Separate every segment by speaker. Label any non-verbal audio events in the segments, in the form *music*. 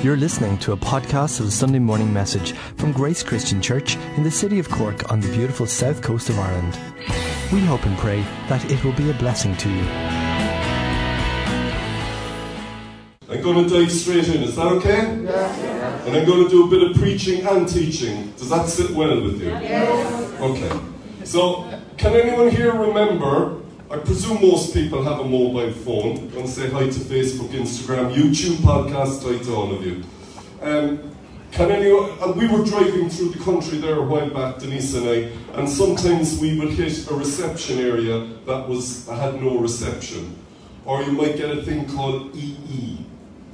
Speaker 1: You're listening to a podcast of the Sunday morning message from Grace Christian Church in the city of Cork on the beautiful south coast of Ireland. We hope and pray that it will be a blessing to you.
Speaker 2: I'm going to dive straight in. Is that okay? Yeah. And I'm going to do a bit of preaching and teaching. Does that sit well with you? Yes. Okay. So, can anyone here remember I presume most people have a mobile phone. I'm going to say hi to Facebook, Instagram, YouTube, podcast, hi to all of you. Um, can anyone, uh, we were driving through the country there a while back, Denise and I, and sometimes we would hit a reception area that was had no reception. Or you might get a thing called EE.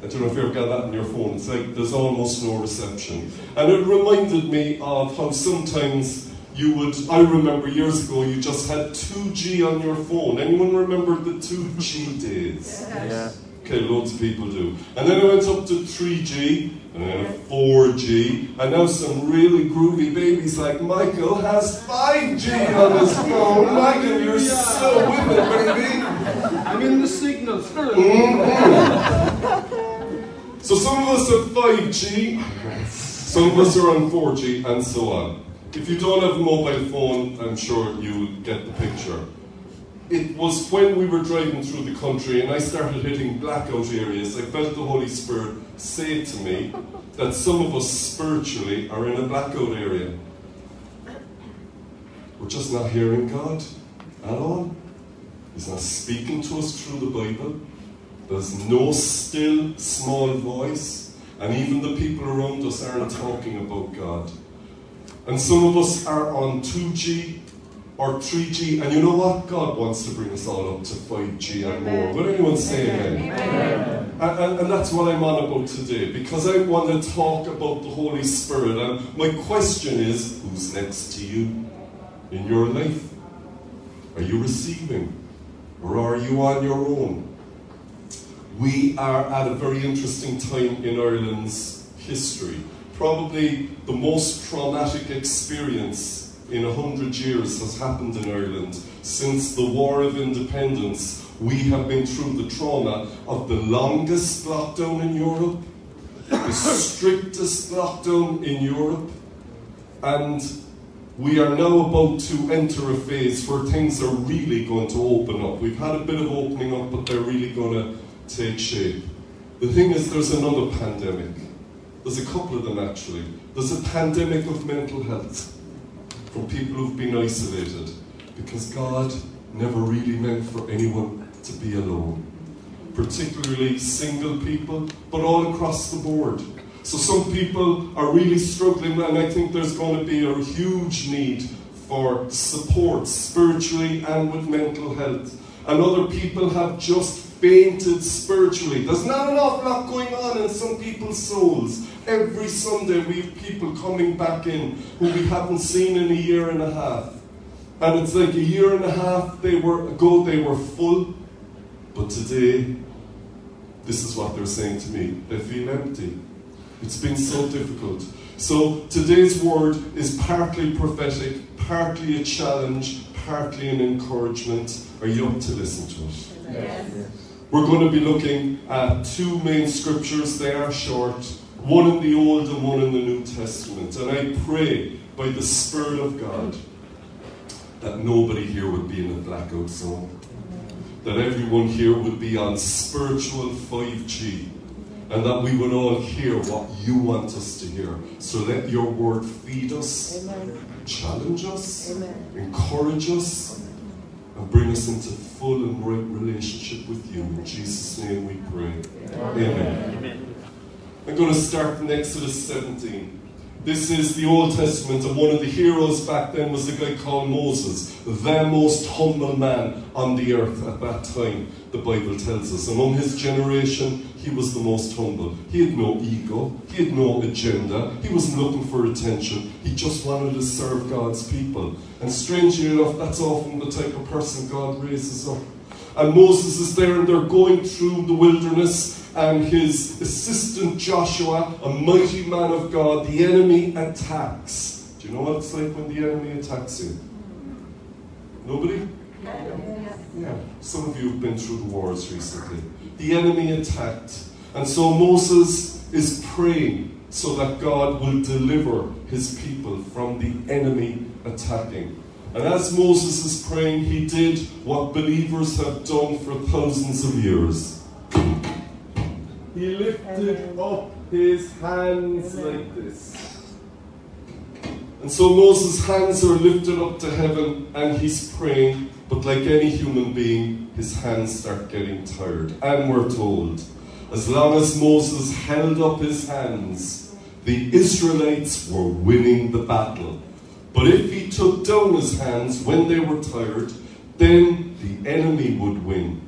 Speaker 2: I don't know if you ever got that on your phone. It's like there's almost no reception. And it reminded me of how sometimes you would, I remember years ago, you just had 2G on your phone. Anyone remember the 2G days? Yeah. Okay, loads of people do. And then it went up to 3G, and then 4G, and now some really groovy babies like Michael has 5G on his phone. Michael, you're so with it, baby.
Speaker 3: I'm in the signal.
Speaker 2: Mm-hmm. so some of us have 5G, some of us are on 4G, and so on. If you don't have a mobile phone, I'm sure you'll get the picture. It was when we were driving through the country and I started hitting blackout areas, I felt the Holy Spirit say to me that some of us spiritually are in a blackout area. We're just not hearing God at all. He's not speaking to us through the Bible. There's no still small voice, and even the people around us aren't talking about God. And some of us are on 2G or 3G, and you know what? God wants to bring us all up to 5G and more. Will anyone say amen? amen. And, and, and, that's what I'm on about today, because I want to talk about the Holy Spirit. And my question is who's next to you in your life? Are you receiving? Or are you on your own? We are at a very interesting time in Ireland's history probably the most traumatic experience in a hundred years has happened in Ireland. Since the War of Independence, we have been through the trauma of the longest lockdown in Europe, the strictest lockdown in Europe, and we are now about to enter a phase where things are really going to open up. We've had a bit of opening up, but they're really going to take shape. The thing is, there's another pandemic there's a couple of them actually. There's a pandemic of mental health from people who've been isolated because God never really meant for anyone to be alone. Particularly single people, but all across the board. So some people are really struggling, and I think there's going to be a huge need for support spiritually and with mental health. And other people have just fainted spiritually. There's not an awful lot going on in some people's souls. Every Sunday we have people coming back in who we haven't seen in a year and a half. And it's like a year and a half they were ago they were full, but today this is what they're saying to me. They feel empty. It's been so difficult. So today's word is partly prophetic, partly a challenge, partly an encouragement. Are you up to listen to it? Yes. We're going to be looking at two main scriptures. They are short one in the Old and one in the New Testament. And I pray by the Spirit of God that nobody here would be in a blackout zone. That everyone here would be on spiritual 5G. And that we would all hear what you want us to hear. So let your word feed us, Amen. challenge us, Amen. encourage us, and bring us into full and right relationship with you. In Jesus' name we pray. Amen. Amen. I'm going to start in Exodus 17. This is the Old Testament, and one of the heroes back then was a guy called Moses, the most humble man on the earth at that time, the Bible tells us. Among his generation, he was the most humble. He had no ego, he had no agenda, he wasn't looking for attention, he just wanted to serve God's people. And strangely enough, that's often the type of person God raises up. And Moses is there, and they're going through the wilderness and his assistant Joshua, a mighty man of God, the enemy attacks. Do you know what it's like when the enemy attacks you? Nobody? Yeah. Some of you have been through the wars recently. The enemy attacked. And so Moses is praying so that God will deliver his people from the enemy attacking. And as Moses is praying, he did what believers have done for thousands of years. He lifted up his hands like this. And so Moses' hands are lifted up to heaven and he's praying, but like any human being, his hands start getting tired. And we're told, as long as Moses held up his hands, the Israelites were winning the battle. But if he took down his hands when they were tired, then the enemy would win.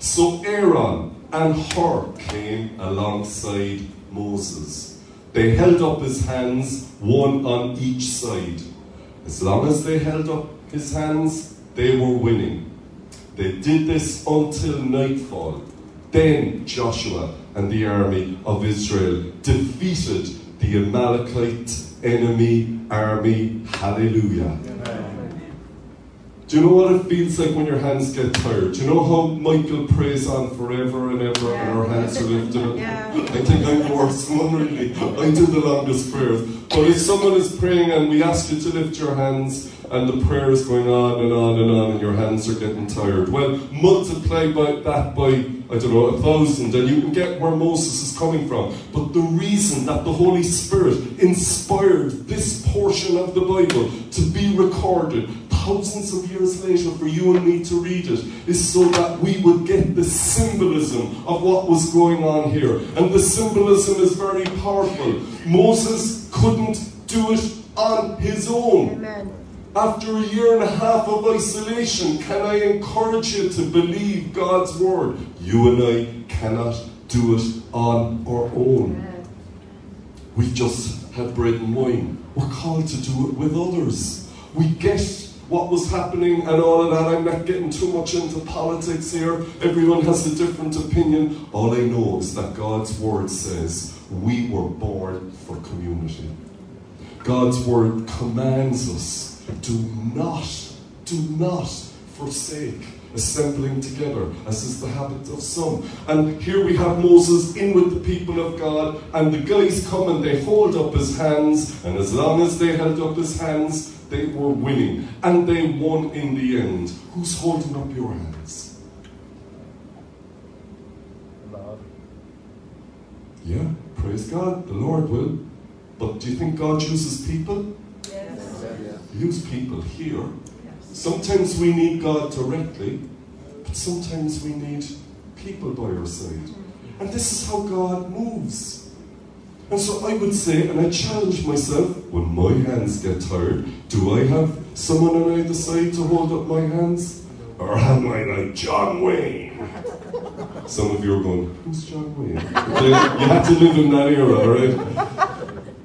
Speaker 2: So Aaron and Hur came alongside Moses. They held up his hands, one on each side. As long as they held up his hands, they were winning. They did this until nightfall. Then Joshua and the army of Israel defeated the Amalekite enemy army. Hallelujah. Do you know what it feels like when your hands get tired? Do you know how Michael prays on forever and ever and our hands are lifted up?
Speaker 4: Yeah.
Speaker 2: I think I'm the worst one, really. I do the longest prayers. But if someone is praying and we ask you to lift your hands and the prayer is going on and on and on and your hands are getting tired, well, multiply by that by, I don't know, a thousand and you can get where Moses is coming from. But the reason that the Holy Spirit inspired this portion of the Bible to be recorded thousands of years later for you and me to read it is so that we would get the symbolism of what was going on here. And the symbolism is very powerful. Moses couldn't do it on his own.
Speaker 4: Amen.
Speaker 2: After a year and a half of isolation, can I encourage you to believe God's word? You and I cannot do it on our own. We've just had bread and wine. We're called to do it with others. We get what was happening and all of that. I'm not getting too much into politics here. Everyone has a different opinion. All I know is that God's word says we were born for community. God's word commands us do not, do not forsake assembling together, as is the habit of some. And here we have Moses in with the people of God, and the guys come and they hold up his hands, and as long as they held up his hands, they were winning. And they won in the end. Who's holding up your hands? Yeah, praise God, the Lord will. But do you think God chooses people? Use people here. Sometimes we need God directly, but sometimes we need people by our side. And this is how God moves. And so I would say, and I challenge myself, when my hands get tired, do I have someone on either side to hold up my hands? Or am I like John Wayne? *laughs* Some of you are going, who's John Wayne? You had to live in that era, right?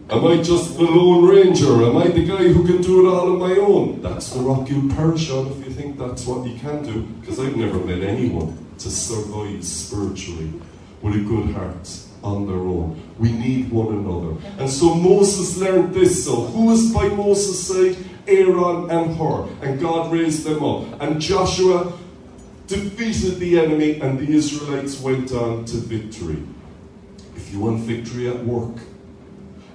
Speaker 2: Am I just the Lone Ranger? Am I the guy who can do it all on my own? That's the rock you perish on if you think that's what you can do. Because I've never met anyone to survive spiritually with a good heart on their own. We need one another. And so Moses learned this. So who is by Moses' side? Aaron and Hur. And God raised them up. And Joshua defeated the enemy and the Israelites went on to victory. If you want victory at work,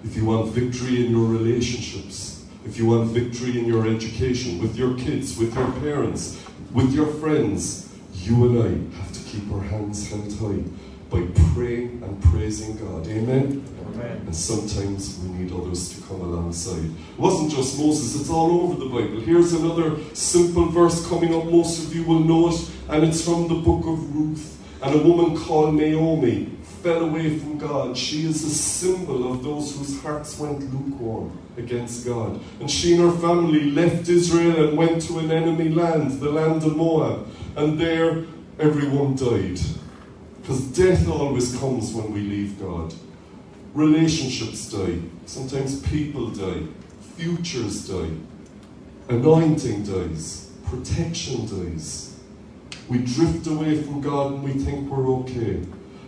Speaker 2: if you want victory in your relationships, if you want victory in your education, with your kids, with your parents, with your friends, you and I have to keep our hands held high by praying and praising God. Amen?
Speaker 3: Amen.
Speaker 2: And sometimes we need others to come alongside. It wasn't just Moses, it's all over the Bible. Here's another simple verse coming up, most of you will know it, and it's from the book of Ruth. And a woman called Naomi fell away from God. She is a symbol of those whose hearts went lukewarm against God. And she and her family left Israel and went to an enemy land, the land of Moab. And there everyone died. Because death always comes when we leave God. Relationships die. Sometimes people die. Futures die. Anointing dies. Protection dies. We drift away from God and we think we're okay.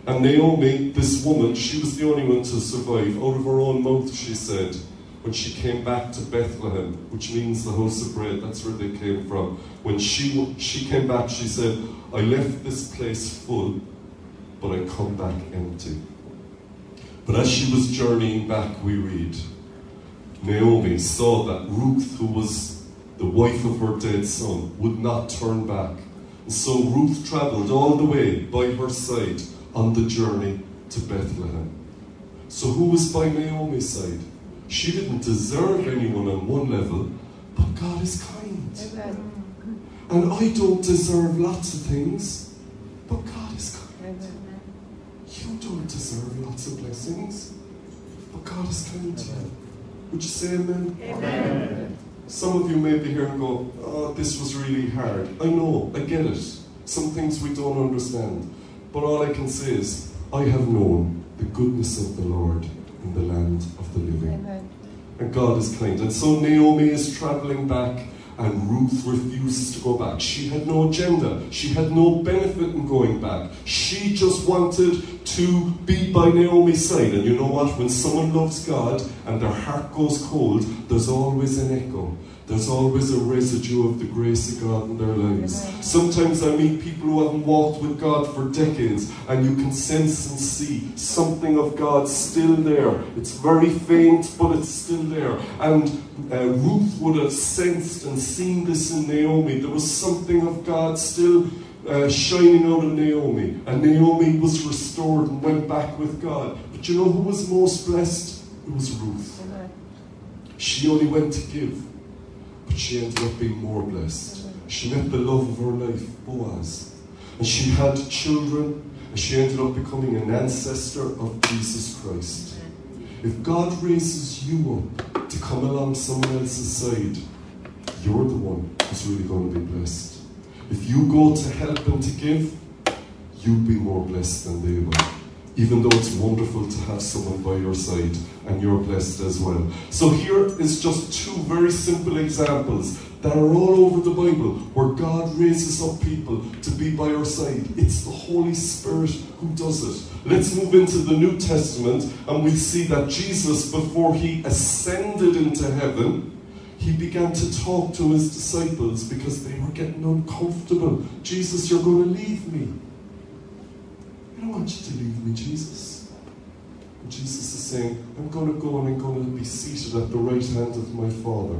Speaker 2: And Naomi, this woman, she was the only one to survive. Out of her own mouth, she said, when she came back to Bethlehem, which means the house of bread, that's where they came from. When she, she came back, she said, I left this place full, but I come back empty. But as she was journeying back, we read, Naomi saw that Ruth, who was the wife of her dead son, would not turn back. And so Ruth travelled all the way by her side on the journey to Bethlehem. So who was by Naomi's side? She didn't deserve anyone on one level, but God is kind.
Speaker 4: Amen.
Speaker 2: And I don't deserve lots of things, but God is kind.
Speaker 4: Amen.
Speaker 2: You don't deserve lots of blessings, but God is kind to you. Would you say amen?
Speaker 4: Amen.
Speaker 2: Some of you may be here and go, oh, this was really hard. I know, I get it. Some things we don't understand. But all I can say is, I have known the goodness of the Lord in the land of the living.
Speaker 4: Amen.
Speaker 2: And God is kind. And so Naomi is traveling back, and Ruth refuses to go back. She had no agenda, she had no benefit in going back. She just wanted to be by Naomi's side. And you know what? When someone loves God and their heart goes cold, there's always an echo. There's always a residue of the grace of God in their lives. Sometimes I meet people who haven't walked with God for decades, and you can sense and see something of God still there. It's very faint, but it's still there. And uh, Ruth would have sensed and seen this in Naomi. There was something of God still uh, shining out of Naomi, and Naomi was restored and went back with God. But you know who was most blessed? It was Ruth.
Speaker 4: Amen.
Speaker 2: She only went to give, but she ended up being more blessed. She met the love of her life, Boaz. And she had children, and she ended up becoming an ancestor of Jesus Christ. If God raises you up to come along someone else's side, you're the one who's really going to be blessed. If you go to help and to give, you'll be more blessed than they will. Even though it's wonderful to have someone by your side and you're blessed as well. So here is just two very simple examples that are all over the Bible where God raises up people to be by our side. It's the Holy Spirit who does it. Let's move into the New Testament and we'll see that Jesus, before he ascended into heaven, he began to talk to his disciples because they were getting uncomfortable. Jesus, you're going to leave me. I don't want you to leave me, Jesus. And Jesus is saying, I'm going to go and I'm going to be seated at the right hand of my Father.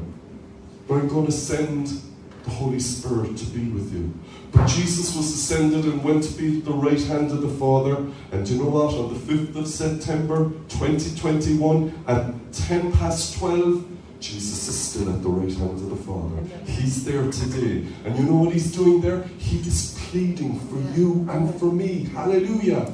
Speaker 2: But I'm going to send the Holy Spirit to be with you. But Jesus was ascended and went to be at the right hand of the Father. And you know what? On the 5th of September 2021, at 10 past 12, Jesus is still at the right hand of the Father. He's there today. And you know what he's doing there? He is pleading for you and for me. Hallelujah.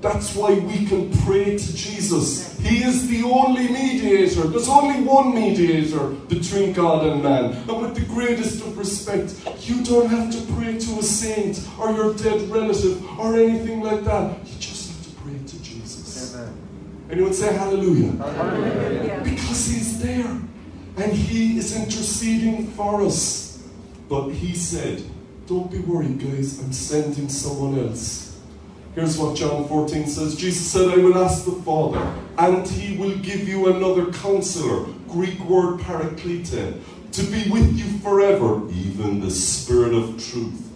Speaker 2: That's why we can pray to Jesus. He is the only mediator. There's only one mediator between God and man. And with the greatest of respect, you don't have to pray to a saint or your dead relative or anything like that. You just have to pray to Jesus. Anyone say hallelujah?
Speaker 4: Hallelujah.
Speaker 2: Because he's there and he is interceding for us. But he said, Don't be worried, guys, I'm sending someone else. Here's what John 14 says Jesus said, I will ask the Father, and he will give you another counselor, Greek word paraklete, to be with you forever, even the Spirit of truth.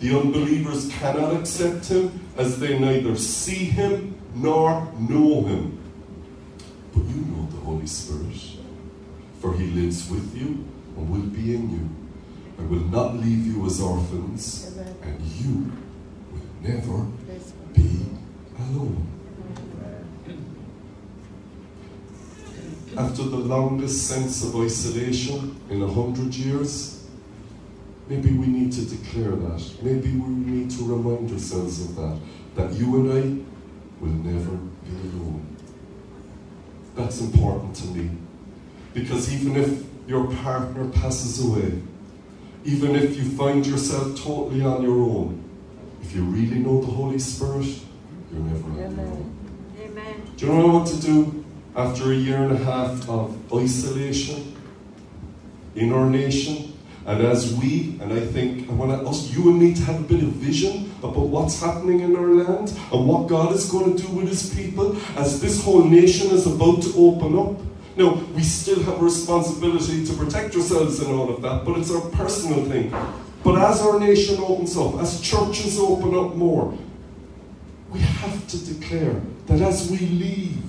Speaker 2: The unbelievers cannot accept him as they neither see him nor know him. But you know the Holy Spirit, for he lives with you and will be in you. I will not leave you as orphans,
Speaker 4: Amen.
Speaker 2: and you will never be alone. After the longest sense of isolation in a hundred years, maybe we need to declare that. Maybe we need to remind ourselves of that. That you and I will never be alone. That's important to me. Because even if your partner passes away, even if you find yourself totally on your own, if you really know the Holy Spirit, you're never on your
Speaker 4: Amen.
Speaker 2: own.
Speaker 4: Amen.
Speaker 2: Do you know what I want to do after a year and a half of isolation in our nation? And as we, and I think I want us, you and me, to have a bit of vision about what's happening in our land and what God is going to do with His people as this whole nation is about to open up. Now, we still have a responsibility to protect ourselves and all of that, but it's our personal thing. But as our nation opens up, as churches open up more, we have to declare that as we leave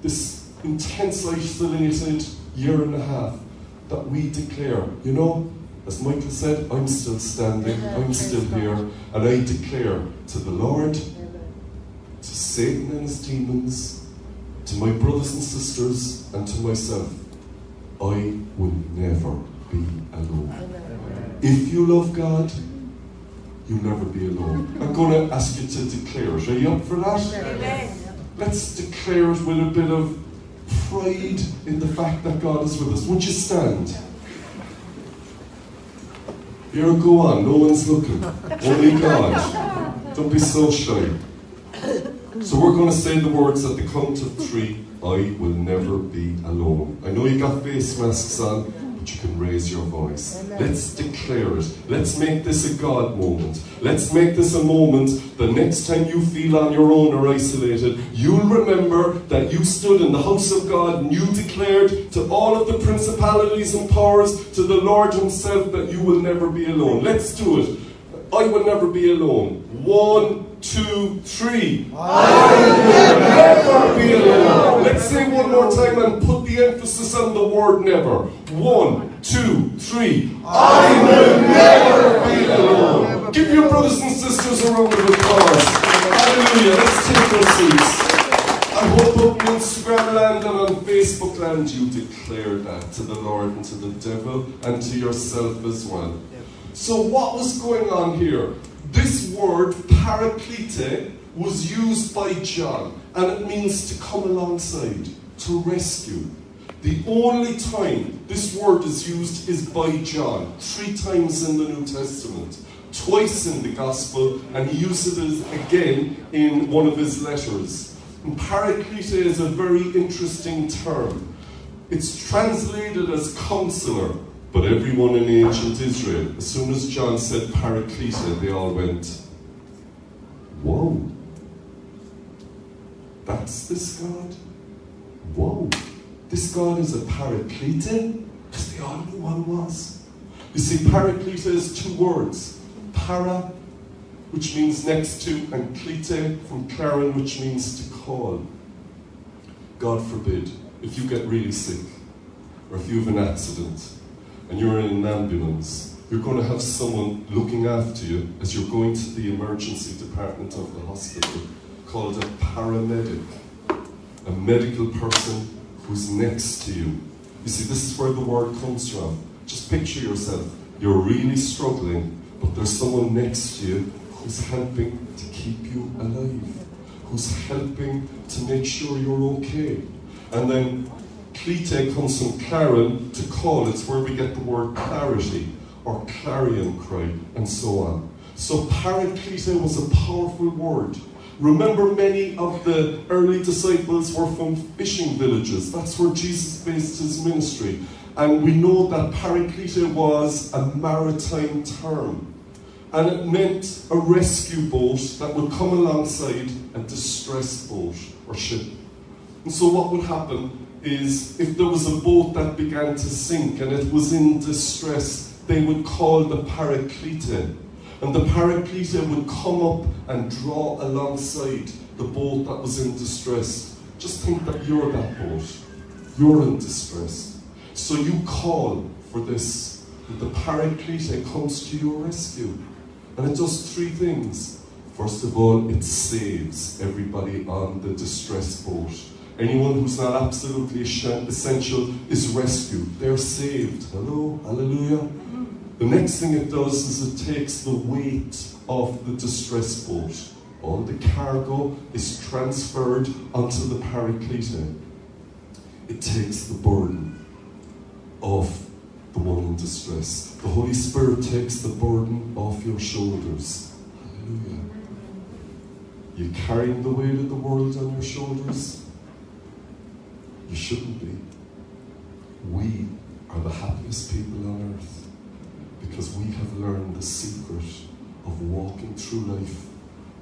Speaker 2: this intense isolated year and a half, that we declare, you know, as Michael said, I'm still standing, I'm still here, and I declare to the Lord, to Satan and his demons, to my brothers and sisters, and to myself, I will never be alone. If you love God, you'll never be alone. I'm going to ask you to declare it. Are you up for that? Let's declare it with a bit of pride in the fact that God is with us. Would you stand? Here, go on. No one's looking. Only God. Don't be so shy. So we're going to say the words at the count of three. I will never be alone. I know you got face masks on, you can raise your voice. Let's declare it. Let's make this a God moment. Let's make this a moment the next time you feel on your own or isolated, you'll remember that you stood in the house of God and you declared to all of the principalities and powers, to the Lord Himself, that you will never be alone. Let's do it. I will never be alone. One, two, three. I will never be alone. Let's say one more time and put the emphasis on the word never. One, two, three. I will never be alone. Give your brothers and sisters a round of applause. Hallelujah. Let's take our seats. I hope up on Instagram land and on Facebook land you declare that to the Lord and to the devil and to yourself as well. So, what was going on here? This word, paraklete, was used by John, and it means to come alongside, to rescue. The only time this word is used is by John, three times in the New Testament, twice in the Gospel, and he uses it again in one of his letters. And paraklete is a very interesting term. It's translated as counselor, but everyone in ancient Israel, as soon as John said Paraklete, they all went, Whoa. That's this God? Whoa. This God is a Paraklete? Because they all knew what it was. You see, Paraklete is two words. Para, which means next to, and klete from Claren, which means to call. God forbid, if you get really sick, or if you have an accident, and you're in an ambulance, you're going to have someone looking after you as you're going to the emergency department of the hospital called a paramedic, a medical person who's next to you. You see, this is where the word comes from. Just picture yourself. You're really struggling, but there's someone next to you who's helping to keep you alive, who's helping to make sure you're okay. And then Clete comes from claren to call. It's where we get the word clarity or clarion cry and so on. So paraklete was a powerful word. Remember, many of the early disciples were from fishing villages. That's where Jesus based his ministry. And we know that paraklete was a maritime term. And it meant a rescue boat that would come alongside a distress boat or ship. And so what would happen is if there was a boat that began to sink and it was in distress, they would call the paraklete. And the paraklete would come up and draw alongside the boat that was in distress. Just think that you're that boat. You're in distress. So you call for this. The paraklete comes to your rescue. And it does three things. First of all, it saves everybody on the distress boat. Anyone who's not absolutely essential is rescued. They're saved. Hello? Hallelujah. The next thing it does is it takes the weight of the distress boat. All oh, the cargo is transferred onto the paraklete. It takes the burden of the one in distress. The Holy Spirit takes the burden off your shoulders. Hallelujah. You're carrying the weight of the world on your shoulders? You shouldn't be. We are the happiest people on earth because we have learned the secret of walking through life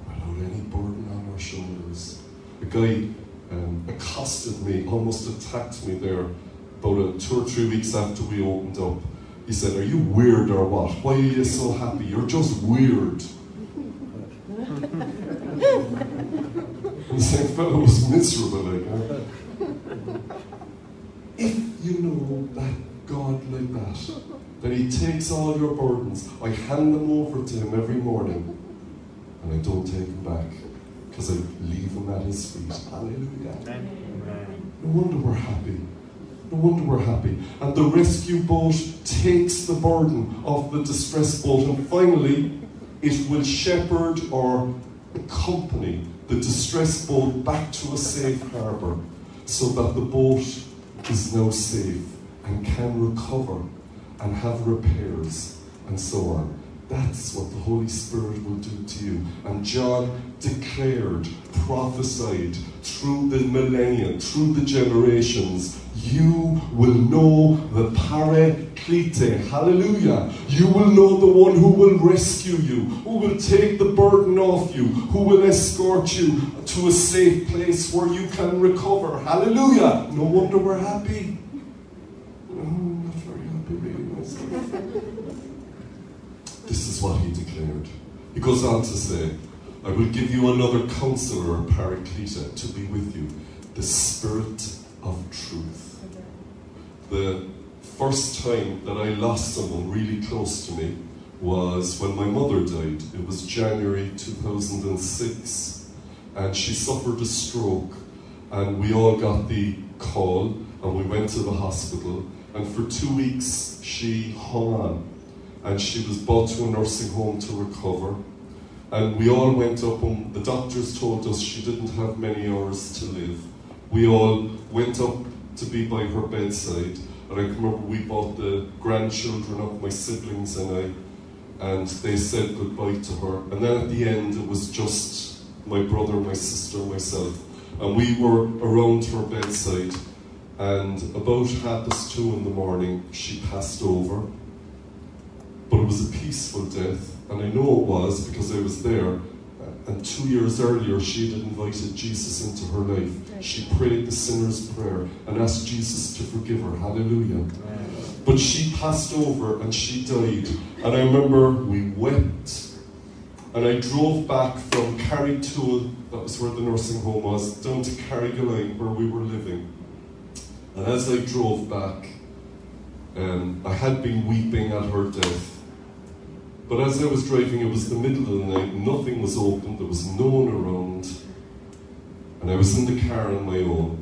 Speaker 2: without any burden on our shoulders. A guy um, accosted me, almost attacked me there about two or three weeks after we opened up. He said, Are you weird or what? Why are you so happy? You're just weird. The same fellow was miserable, like? If you know that God like that, that He takes all your burdens, I hand them over to Him every morning, and I don't take them back, because I leave them at His feet. Hallelujah. No wonder we're happy. No wonder we're happy. And the rescue boat takes the burden of the distress boat, and finally, it will shepherd or accompany the distress boat back to a safe harbour so that the boat is now safe and can recover and have repairs and so on. That's what the Holy Spirit will do to you. And John declared, prophesied through the millennia, through the generations, you will know the Paraclete. Hallelujah. You will know the one who will rescue you, who will take the burden off you, who will escort you to a safe place where you can recover. Hallelujah. No wonder we're happy. I'm not very happy really myself. This is what he declared. He goes on to say, I will give you another counselor, Paraclete, to be with you, the Spirit of truth. The first time that I lost someone really close to me was when my mother died. It was January 2006, and she suffered a stroke, and we all got the call, and we went to the hospital, and for two weeks she hung on and she was brought to a nursing home to recover. And we all went up, and the doctors told us she didn't have many hours to live. We all went up to be by her bedside, and I remember we brought the grandchildren up, my siblings and I, and they said goodbye to her. And then at the end, it was just my brother, my sister, myself, and we were around her bedside. And about half past two in the morning, she passed over but it was a peaceful death, and I know it was because I was there. And two years earlier, she had invited Jesus into her life. She prayed the sinner's prayer and asked Jesus to forgive her. Hallelujah. But she passed over and she died. And I remember we wept. And I drove back from Carrigtwohill, that was where the nursing home was, down to Carrigaline, where we were living. And as I drove back, um, I had been weeping at her death. But as I was driving, it was the middle of the night, nothing was open, there was no one around, and I was in the car on my own,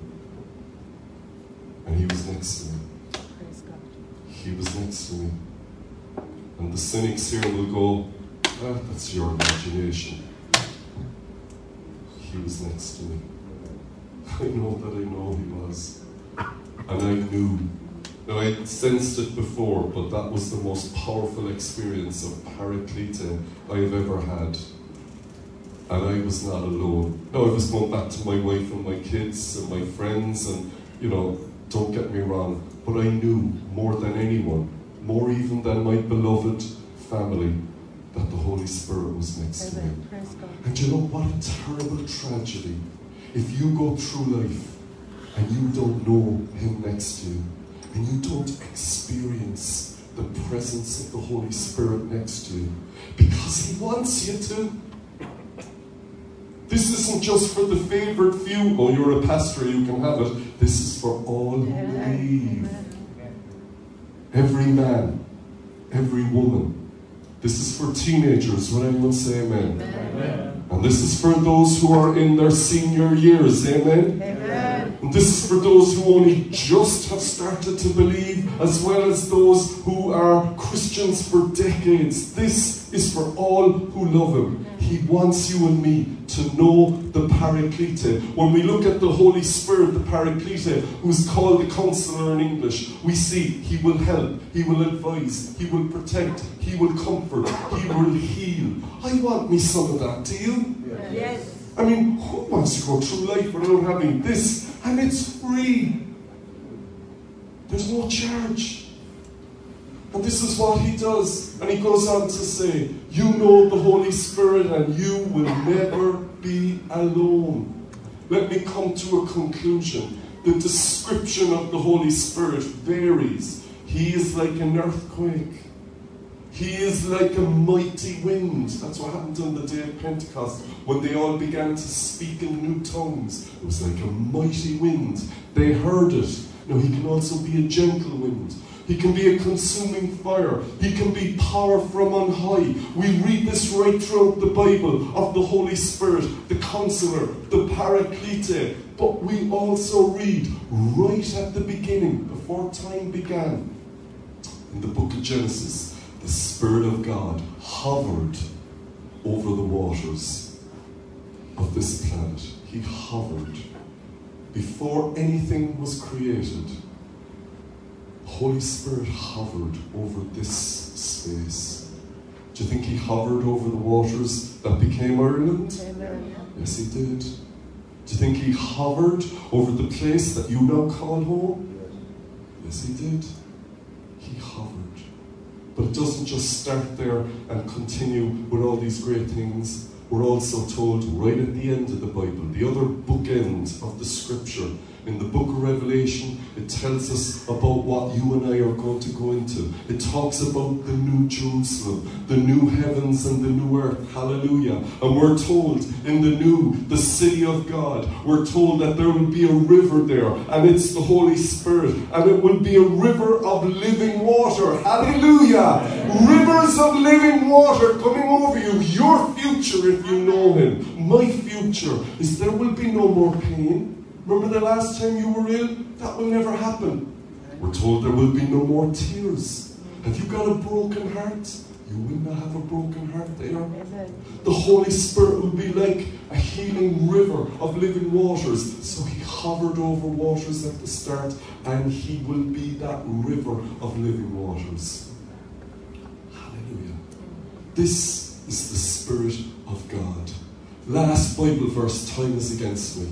Speaker 2: and he was next to me. He was next to me. And the cynics here will go, ah, that's your imagination. He was next to me. *laughs* I know that I know he was. And I knew now, I sensed it before, but that was the most powerful experience of Paraclete I have ever had. And I was not alone. Now, I was going back to my wife and my kids and my friends, and, you know, don't get me wrong, but I knew more than anyone, more even than my beloved family, that the Holy Spirit was next to me. And you know what a terrible tragedy if you go through life and you don't know Him next to you and you don't experience the presence of the Holy Spirit next to you because He wants you to. This isn't just for the favored few. Oh, you're a pastor, you can have it. This is for all who believe. Every man, every woman. This is for teenagers. Would anyone say amen? amen? And this is for those who are in their senior years. Amen?
Speaker 4: Amen.
Speaker 2: This is for those who only just have started to believe, as well as those who are Christians for decades. This is for all who love Him. He wants you and me to know the Paraclete. When we look at the Holy Spirit, the Paraclete, who's called the Counselor in English, we see He will help, He will advise, He will protect, He will comfort, He will heal. I want me some of that. Do you?
Speaker 4: Yes.
Speaker 2: I mean, who wants to go through life without having this? And it's free. There's no charge. And this is what he does. And he goes on to say, You know the Holy Spirit, and you will never be alone. Let me come to a conclusion. The description of the Holy Spirit varies. He is like an earthquake. He is like a mighty wind. That's what happened on the day of Pentecost when they all began to speak in new tongues. It was like a mighty wind. They heard it. Now, he can also be a gentle wind. He can be a consuming fire. He can be power from on high. We read this right throughout the Bible of the Holy Spirit, the Counselor, the Paraclete. But we also read right at the beginning, before time began, in the book of Genesis, the Spirit of God hovered over the waters of this planet. He hovered. Before anything was created, Holy Spirit hovered over this space. Do you think he hovered over the waters that became Ireland?
Speaker 4: Amen.
Speaker 2: Yes, he did. Do you think he hovered over the place that you now call home? Yes, he did. He hovered. But it doesn't just start there and continue with all these great things. We're also told right at the end of the Bible, the other bookend of the scripture, in the book of Revelation, it tells us about what you and I are going to go into. It talks about the new Jerusalem, the new heavens and the new earth. Hallelujah. And we're told in the new, the city of God, we're told that there will be a river there, and it's the Holy Spirit, and it will be a river of living water. Hallelujah. Rivers of living water coming over you. Your future, if you know Him. My future is there will be no more pain. Remember the last time you were ill? That will never happen. We're told there will be no more tears. Have you got a broken heart? You will not have a broken heart there. The Holy Spirit will be like a healing river of living waters. So he hovered over waters at the start, and he will be that river of living waters. Hallelujah. This is the Spirit of God. Last Bible verse, time is against me.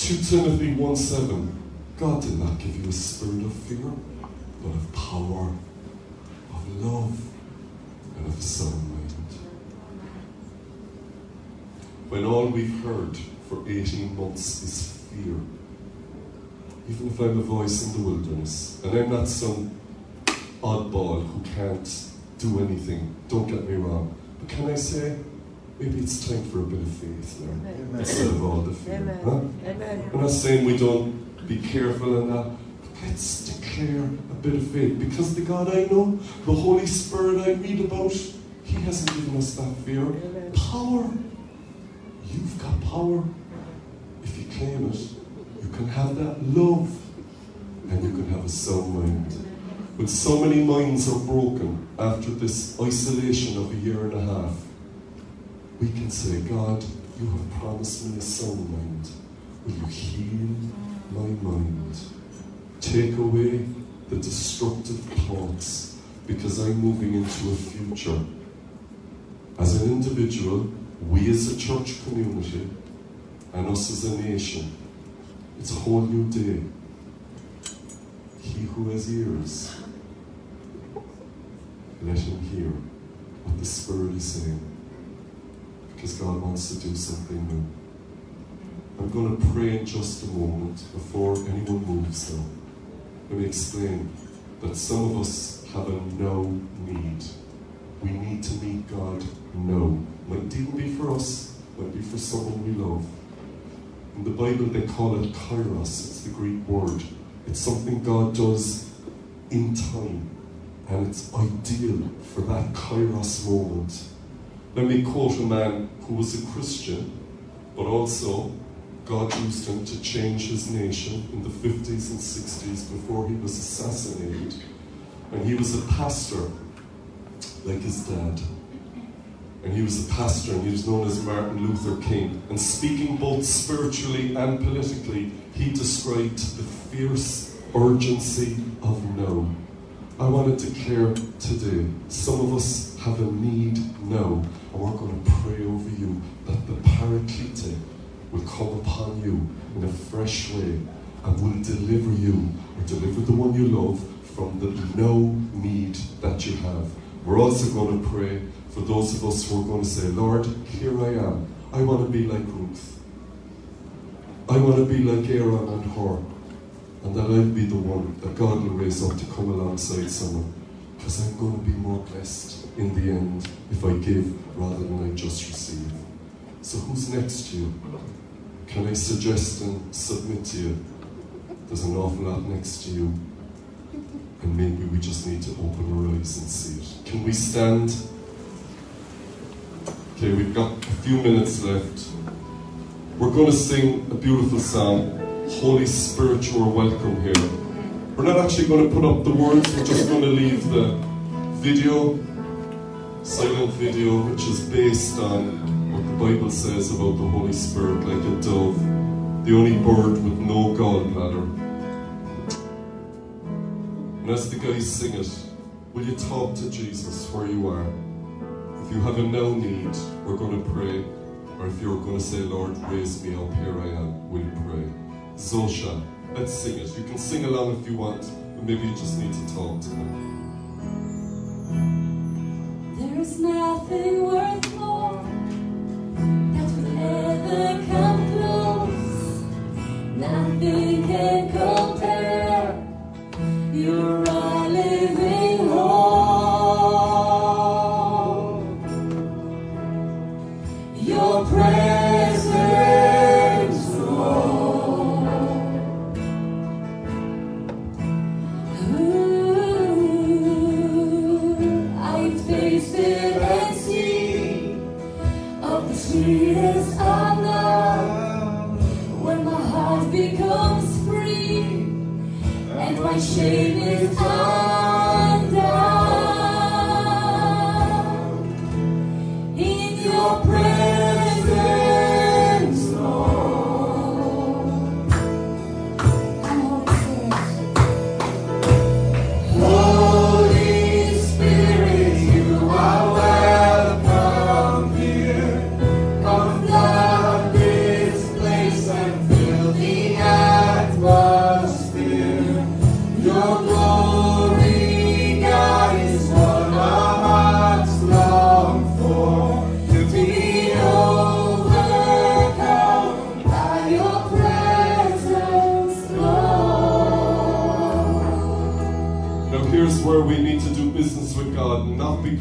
Speaker 2: 2 Timothy 1 7. God did not give you a spirit of fear, but of power, of love, and of sound mind. When all we've heard for 18 months is fear, even if I'm a voice in the wilderness, and I'm not some oddball who can't do anything, don't get me wrong, but can I say, maybe it's time for a bit of faith now,
Speaker 4: Amen.
Speaker 2: instead of all the fear.
Speaker 4: Amen.
Speaker 2: Huh?
Speaker 4: Amen.
Speaker 2: I'm not saying we don't be careful and that. but Let's declare a bit of faith because the God I know, the Holy Spirit I read about, He hasn't given us that fear.
Speaker 4: Amen.
Speaker 2: Power. You've got power. If you claim it, you can have that love and you can have a sound mind. But so many minds are broken after this isolation of a year and a half, we can say, God, you have promised me a sound mind. Will you heal my mind? Take away the destructive thoughts because I'm moving into a future. As an individual, we as a church community, and us as a nation, it's a whole new day. He who has ears, let him hear what the Spirit is saying because God wants to do something new. I'm going to pray in just a moment before anyone moves now. Let me explain that some of us have a no need. We need to meet God no. Might even be for us, might be for someone we love. In the Bible, they call it kairos, it's the Greek word. It's something God does in time, and it's ideal for that kairos moment. Let me quote a man who was a Christian, but also God used him to change his nation in the 50s and 60s before he was assassinated. And he was a pastor, like his dad. And he was a pastor, and he was known as Martin Luther King. And speaking both spiritually and politically, he described the fierce urgency of no. I want to declare today, some of us have a need now, and we're going to pray over you that the Paraclete will come upon you in a fresh way and will deliver you, or deliver the one you love, from the no need that you have. We're also going to pray for those of us who are going to say, Lord, here I am. I want to be like Ruth. I want to be like Aaron and Hur. And that I'll be the one that God will raise up to come alongside someone. Because I'm going to be more blessed in the end if I give rather than I just receive. So, who's next to you? Can I suggest and submit to you? There's an awful lot next to you. And maybe we just need to open our eyes and see it. Can we stand? Okay, we've got a few minutes left. We're going to sing a beautiful song. Holy Spirit, you are welcome here. We're not actually going to put up the words, we're just going to leave the video, silent video, which is based on what the Bible says about the Holy Spirit, like a dove, the only bird with no gallbladder. And as the guys sing it, will you talk to Jesus where you are? If you have a no need, we're going to pray. Or if you're going to say, Lord, raise me up, here I am, we'll pray? Zosha, let's sing it. You can sing along if you want, but maybe you just need to talk to him.
Speaker 5: There's nothing worth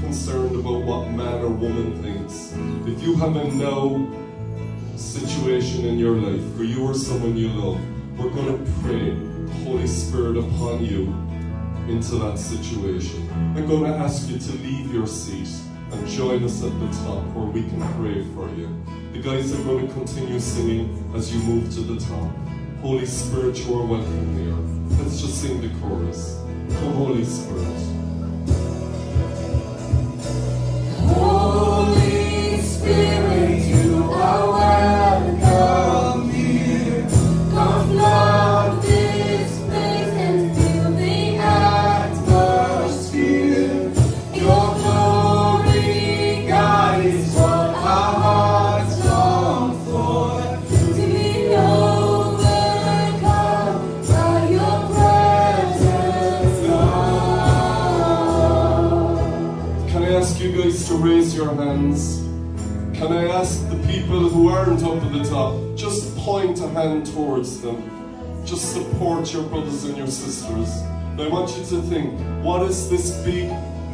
Speaker 2: concerned about what man or woman thinks. If you have a no situation in your life, for you or someone you love, we're going to pray the Holy Spirit upon you into that situation. I'm going to ask you to leave your seat and join us at the top where we can pray for you. The guys are going to continue singing as you move to the top. Holy Spirit, you are welcome here. Let's just sing the chorus. Come, Holy Spirit.
Speaker 5: Your
Speaker 2: hands? Can I ask the people who aren't up at the top, just point a hand towards them. Just support your brothers and your sisters. And I want you to think, what is this big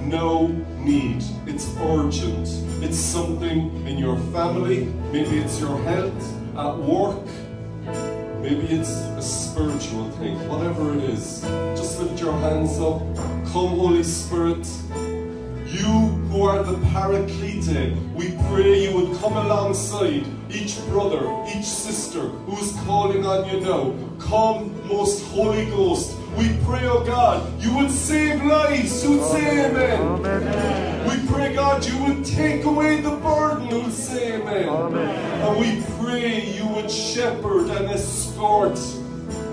Speaker 2: no need? It's urgent. It's something in your family, maybe it's your health, at work, Maybe it's a spiritual thing, whatever it is. Just lift your hands up. Come, Holy Spirit. You who are the Paraclete, we pray you would come alongside each brother, each sister who's calling on you now. Come, most Holy Ghost. We pray, oh God, you would save lives. You would say amen. We pray, God, you would take away the burden. You would say amen. And we pray you would shepherd and escort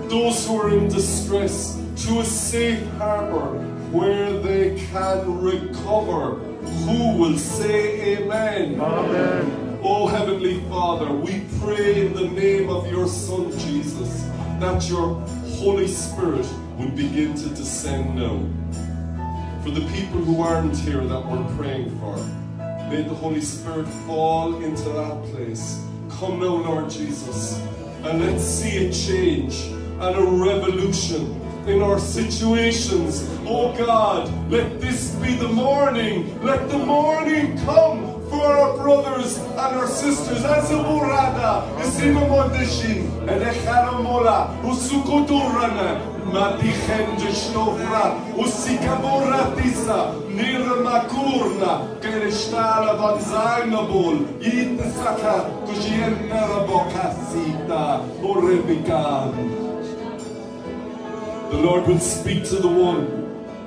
Speaker 2: those who are in distress to a safe harbor where they can recover. Who will say amen? Amen. Oh Heavenly Father, we pray in the name of your Son Jesus that your Holy Spirit would begin to descend now. For the people who aren't here that we're praying for, may the Holy Spirit fall into that place. Come now, Lord Jesus, and let's see a change and a revolution in our situations. Oh God, let this be the morning. Let the morning come for our brothers and our sisters. Azaburada, Isimamodishin, Edekaramola, Usukuturana, Madichen de Shnofra, Usikaburatisa, Nirmakurna, Kerestala van Zainabul, Yitnsaka, Kujienera Bokasita, Orebikan. The Lord will speak to the one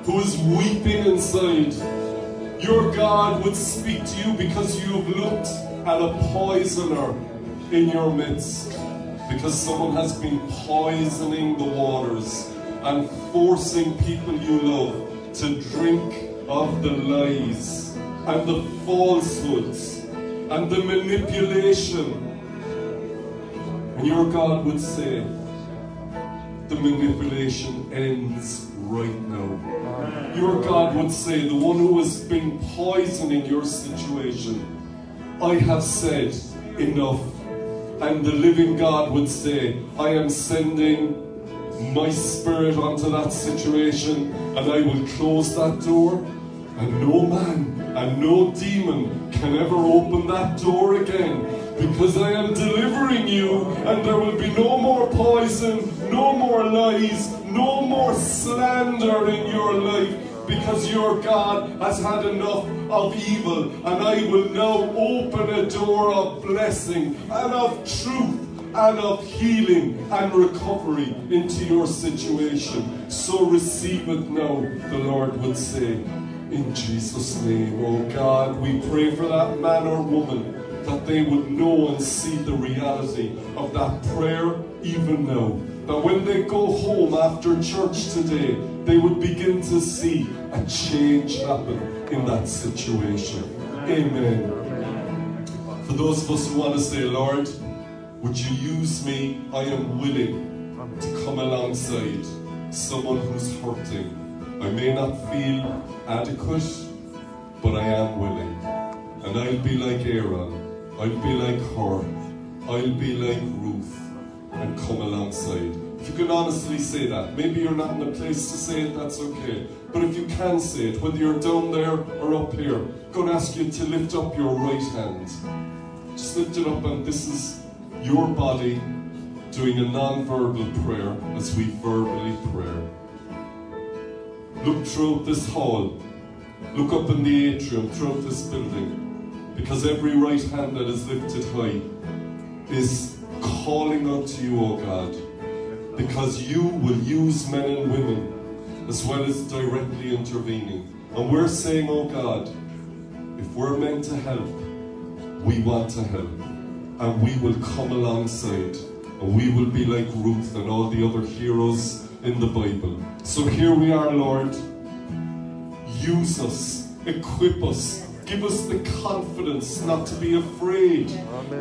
Speaker 2: who is weeping inside. Your God would speak to you because you've looked at a poisoner in your midst. Because someone has been poisoning the waters and forcing people you love to drink of the lies and the falsehoods and the manipulation. And your God would say, the manipulation ends right now. Your God would say, the one who has been poisoning your situation, I have said enough. And the living God would say, I am sending my spirit onto that situation and I will close that door. And no man and no demon can ever open that door again because I am delivering you and there will be no more poison, no more lies, no more slander in your life because your God has had enough of evil and I will now open a door of blessing and of truth and of healing and recovery into your situation. So receive it now, the Lord would say. In Jesus' name, oh God, we pray for that man or woman that they would know and see the reality of that prayer even now. That when they go home after church today, they would begin to see a change happen in that situation. Amen. For those of us who want to say, Lord, would you use me? I am willing to come alongside someone who's hurting. I may not feel adequate, but I am willing. And I'll be like Aaron. I'll be like Hur. I'll be like Ruth and come alongside. If you can honestly say that, maybe you're not in a place to say it, that's okay. But if you can say it, whether you're down there or up here, I'm going to ask you to lift up your right hand. Just lift it up, and this is your body doing a non-verbal prayer as we verbally pray. Look throughout this hall. Look up in the atrium throughout this building. Because every right hand that is lifted high is calling out to you, O God. Because you will use men and women as well as directly intervening. And we're saying, oh God, if we're meant to help, we want to help. And we will come alongside. And we will be like Ruth and all the other heroes in the Bible. So here we are, Lord. Use us, equip us, give us the confidence not to be afraid.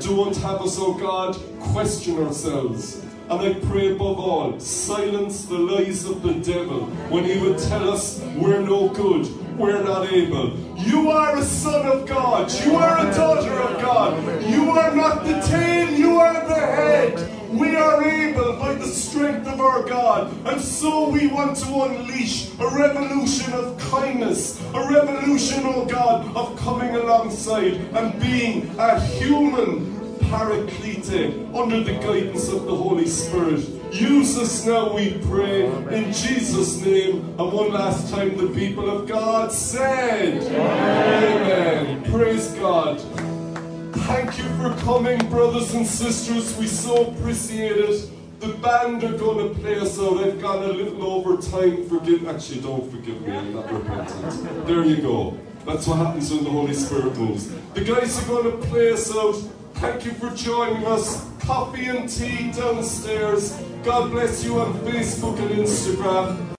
Speaker 2: Don't have us, oh God, question ourselves. And I pray above all, silence the lies of the devil when he would tell us we're no good, we're not able. You are a son of God, you are a daughter of God. You are not the tail, you are the head. We are able by the strength of our God. And so we want to unleash a revolution of kindness, a revolution, oh God, of coming alongside and being a human paraclete under the guidance of the Holy Spirit. Use us now, we pray, in Jesus' name. And one last time, the people of God said, Amen. Praise God. Thank you for coming, brothers and sisters. We so appreciate it. The band are going to play us out. I've gone a little over time. Forgive, actually, don't forgive me. I'm not repentant. There you go. That's what happens when the Holy Spirit moves. The guys are going to play us out. Thank you for joining us. Coffee and tea downstairs. God bless you on Facebook and Instagram.